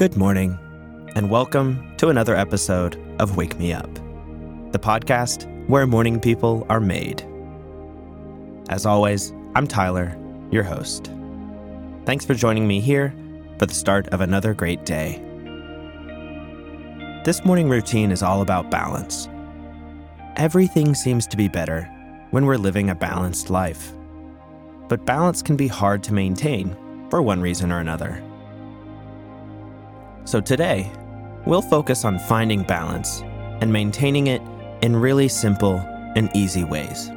Good morning, and welcome to another episode of Wake Me Up, the podcast where morning people are made. As always, I'm Tyler, your host. Thanks for joining me here for the start of another great day. This morning routine is all about balance. Everything seems to be better when we're living a balanced life. But balance can be hard to maintain for one reason or another. So today, we'll focus on finding balance and maintaining it in really simple and easy ways.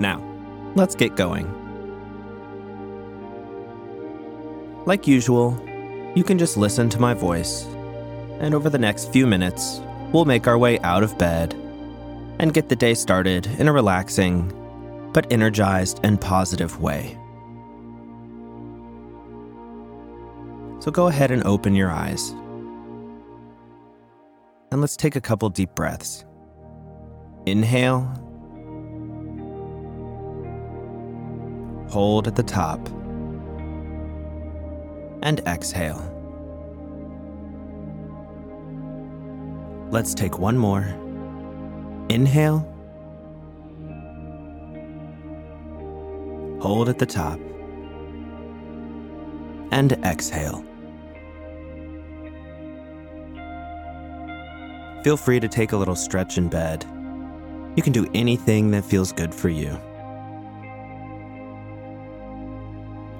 Now, let's get going. Like usual, you can just listen to my voice, and over the next few minutes, we'll make our way out of bed and get the day started in a relaxing but energized and positive way. So go ahead and open your eyes. And let's take a couple deep breaths. Inhale. Hold at the top. And exhale. Let's take one more. Inhale. Hold at the top. And exhale. Feel free to take a little stretch in bed. You can do anything that feels good for you.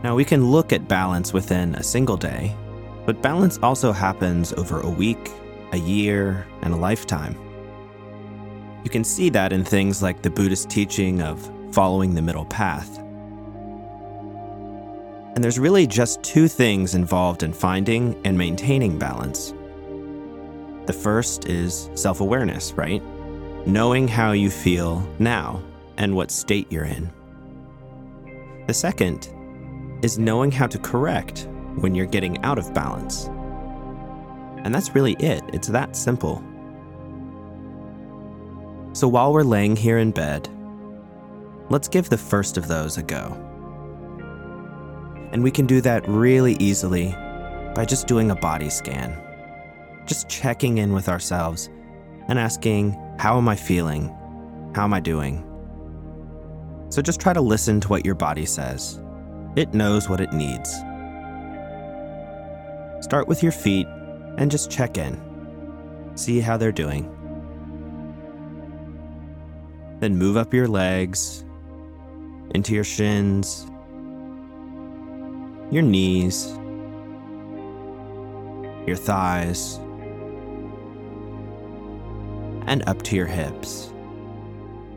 Now, we can look at balance within a single day, but balance also happens over a week, a year, and a lifetime. You can see that in things like the Buddhist teaching of following the middle path. And there's really just two things involved in finding and maintaining balance the first is self awareness, right? Knowing how you feel now and what state you're in. The second is knowing how to correct when you're getting out of balance. And that's really it, it's that simple. So while we're laying here in bed, let's give the first of those a go. And we can do that really easily by just doing a body scan just checking in with ourselves and asking, How am I feeling? How am I doing? So just try to listen to what your body says. It knows what it needs. Start with your feet and just check in. See how they're doing. Then move up your legs into your shins, your knees, your thighs, and up to your hips.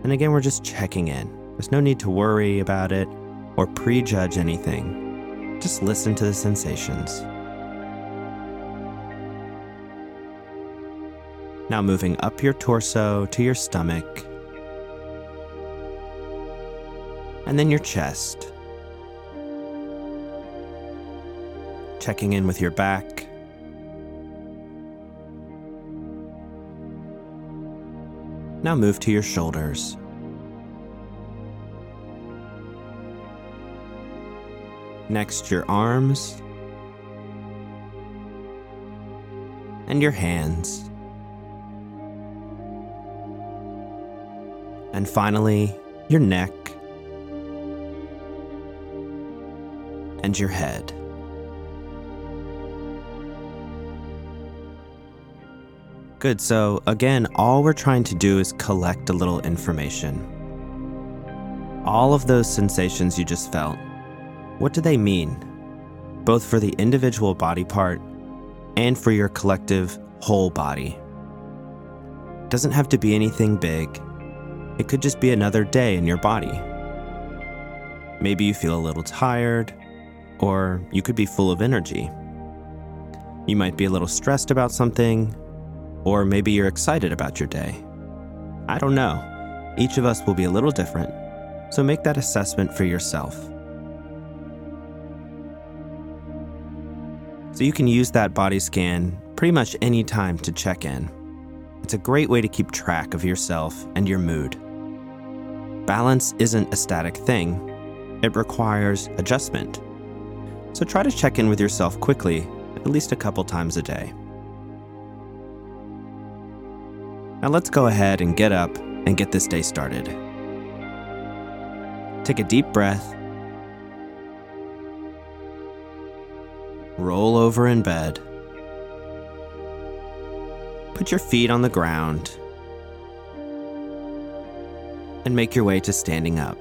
And again, we're just checking in. There's no need to worry about it or prejudge anything. Just listen to the sensations. Now, moving up your torso to your stomach, and then your chest. Checking in with your back Now move to your shoulders. Next, your arms and your hands. And finally, your neck and your head. Good. So, again, all we're trying to do is collect a little information. All of those sensations you just felt, what do they mean? Both for the individual body part and for your collective whole body. Doesn't have to be anything big, it could just be another day in your body. Maybe you feel a little tired, or you could be full of energy. You might be a little stressed about something, or maybe you're excited about your day. I don't know. Each of us will be a little different, so make that assessment for yourself. So you can use that body scan pretty much any time to check in. It's a great way to keep track of yourself and your mood. Balance isn't a static thing, it requires adjustment, So try to check in with yourself quickly, at least a couple times a day. Now let's go ahead and get up and get this day started. Take a deep breath. Roll over in bed. Put your feet on the ground and make your way to standing up.